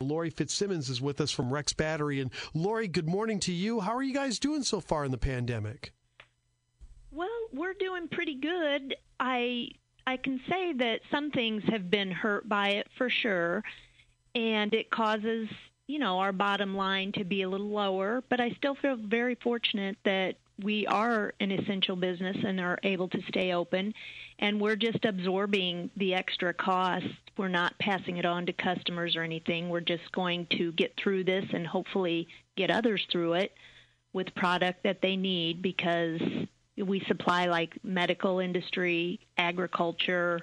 Lori Fitzsimmons is with us from Rex Battery. And Lori, good morning to you. How are you guys doing so far in the pandemic? Well, we're doing pretty good. I I can say that some things have been hurt by it for sure, and it causes you know our bottom line to be a little lower. But I still feel very fortunate that we are an essential business and are able to stay open, and we're just absorbing the extra cost. We're not passing it on to customers or anything. We're just going to get through this and hopefully get others through it with product that they need because we supply like medical industry, agriculture,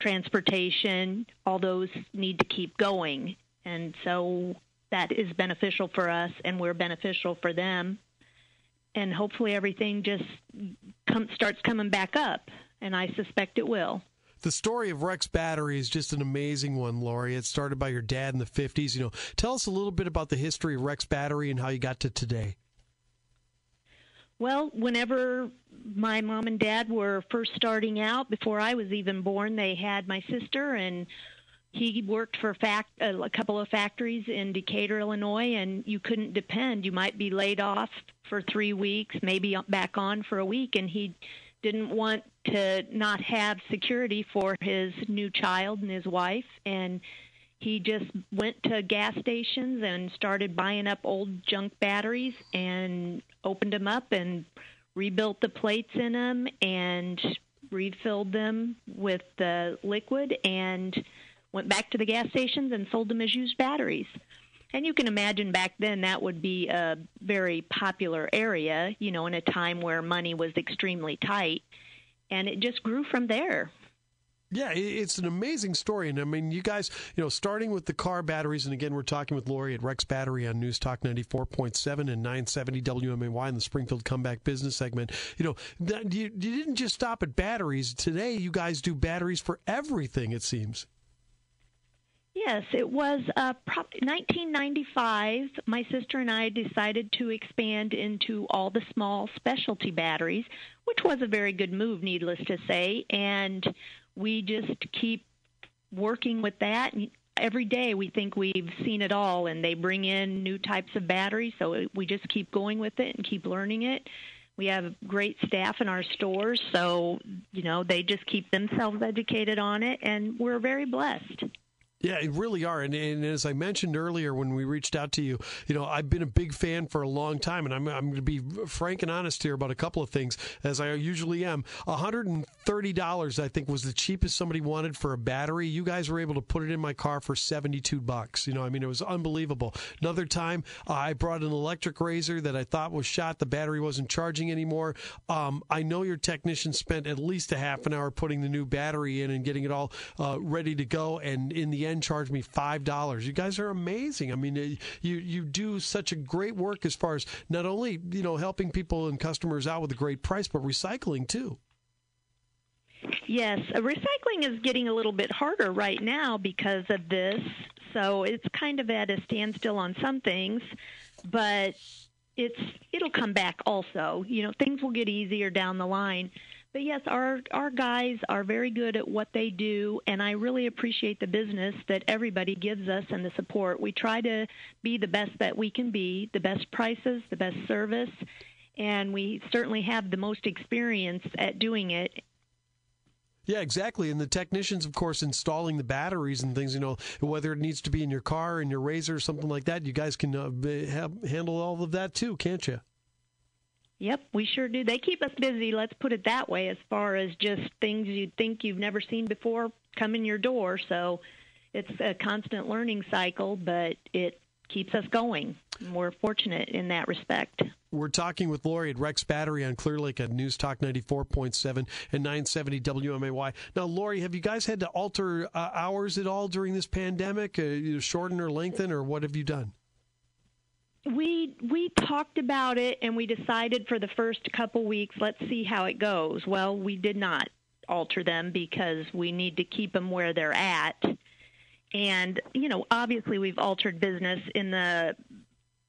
transportation, all those need to keep going. And so that is beneficial for us and we're beneficial for them. And hopefully everything just come, starts coming back up and I suspect it will. The story of Rex Battery is just an amazing one, Lori. It started by your dad in the 50s. You know, tell us a little bit about the history of Rex Battery and how you got to today. Well, whenever my mom and dad were first starting out, before I was even born, they had my sister, and he worked for fact, a couple of factories in Decatur, Illinois, and you couldn't depend. You might be laid off for three weeks, maybe back on for a week, and he didn't want to not have security for his new child and his wife and he just went to gas stations and started buying up old junk batteries and opened them up and rebuilt the plates in them and refilled them with the liquid and went back to the gas stations and sold them as used batteries. And you can imagine back then that would be a very popular area, you know, in a time where money was extremely tight. And it just grew from there. Yeah, it's an amazing story. And I mean, you guys, you know, starting with the car batteries, and again, we're talking with Lori at Rex Battery on News Talk 94.7 and 970 WMAY in the Springfield Comeback Business segment. You know, you, you didn't just stop at batteries. Today, you guys do batteries for everything, it seems. Yes, it was uh, 1995. My sister and I decided to expand into all the small specialty batteries, which was a very good move, needless to say. And we just keep working with that. Every day we think we've seen it all, and they bring in new types of batteries, so we just keep going with it and keep learning it. We have great staff in our stores, so you know they just keep themselves educated on it, and we're very blessed. Yeah, it really are. And, and, as I mentioned earlier when we reached out to you, you know, I've been a big fan for a long time, and I'm, I'm going to be frank and honest here about a couple of things, as I usually am. $130, I think, was the cheapest somebody wanted for a battery. You guys were able to put it in my car for 72 bucks. You know, I mean, it was unbelievable. Another time, I brought an electric razor that I thought was shot. The battery wasn't charging anymore. Um, I know your technician spent at least a half an hour putting the new battery in and getting it all uh, ready to go. And in the end, charged me five dollars. You guys are amazing. I mean, you you do such a great work as far as not only you know helping people and customers out with a great price, but recycling too. Yes, uh, recycling is getting a little bit harder right now because of this. So it's kind of at a standstill on some things, but it's it'll come back also. You know, things will get easier down the line. But yes, our our guys are very good at what they do, and I really appreciate the business that everybody gives us and the support. We try to be the best that we can be, the best prices, the best service, and we certainly have the most experience at doing it. Yeah, exactly. And the technicians, of course, installing the batteries and things, you know, whether it needs to be in your car, in your razor, or something like that, you guys can uh, have, handle all of that too, can't you? Yep, we sure do. They keep us busy, let's put it that way, as far as just things you'd think you've never seen before come in your door. So it's a constant learning cycle, but it keeps us going. We're fortunate in that respect. We're talking with Lori at Rex Battery on Clear Lake at News Talk 94.7 and 970 WMAY. Now, Lori, have you guys had to alter uh, hours at all during this pandemic, uh, shorten or lengthen, or what have you done? We we talked about it and we decided for the first couple weeks let's see how it goes. Well we did not alter them because we need to keep them where they're at. And you know obviously we've altered business in the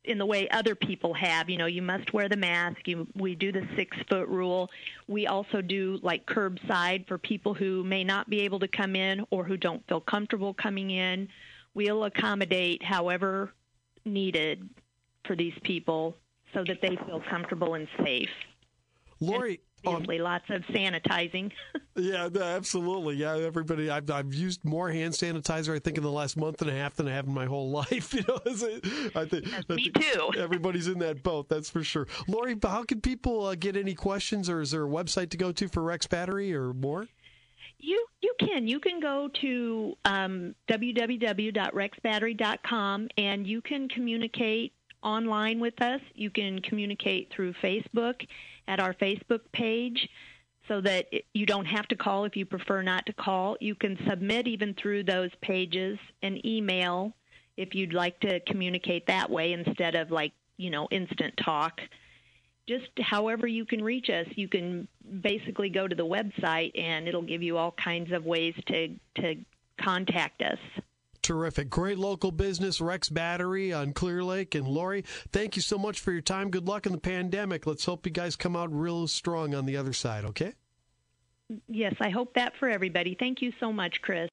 in the way other people have. You know you must wear the mask. You, we do the six foot rule. We also do like curbside for people who may not be able to come in or who don't feel comfortable coming in. We'll accommodate however needed for these people so that they feel comfortable and safe. Lori, and obviously, um, lots of sanitizing. yeah, absolutely. Yeah, everybody. I've I've used more hand sanitizer, I think, in the last month and a half than I have in my whole life. You know, I think, I me too. Everybody's in that boat. That's for sure. Lori, how can people uh, get any questions, or is there a website to go to for Rex Battery or more? You you can you can go to um, www.rexbattery.com and you can communicate online with us. You can communicate through Facebook at our Facebook page so that you don't have to call if you prefer not to call. You can submit even through those pages an email if you'd like to communicate that way instead of like, you know, instant talk. Just however you can reach us, you can basically go to the website and it'll give you all kinds of ways to to contact us. Terrific. Great local business, Rex Battery on Clear Lake. And Lori, thank you so much for your time. Good luck in the pandemic. Let's hope you guys come out real strong on the other side, okay? Yes, I hope that for everybody. Thank you so much, Chris.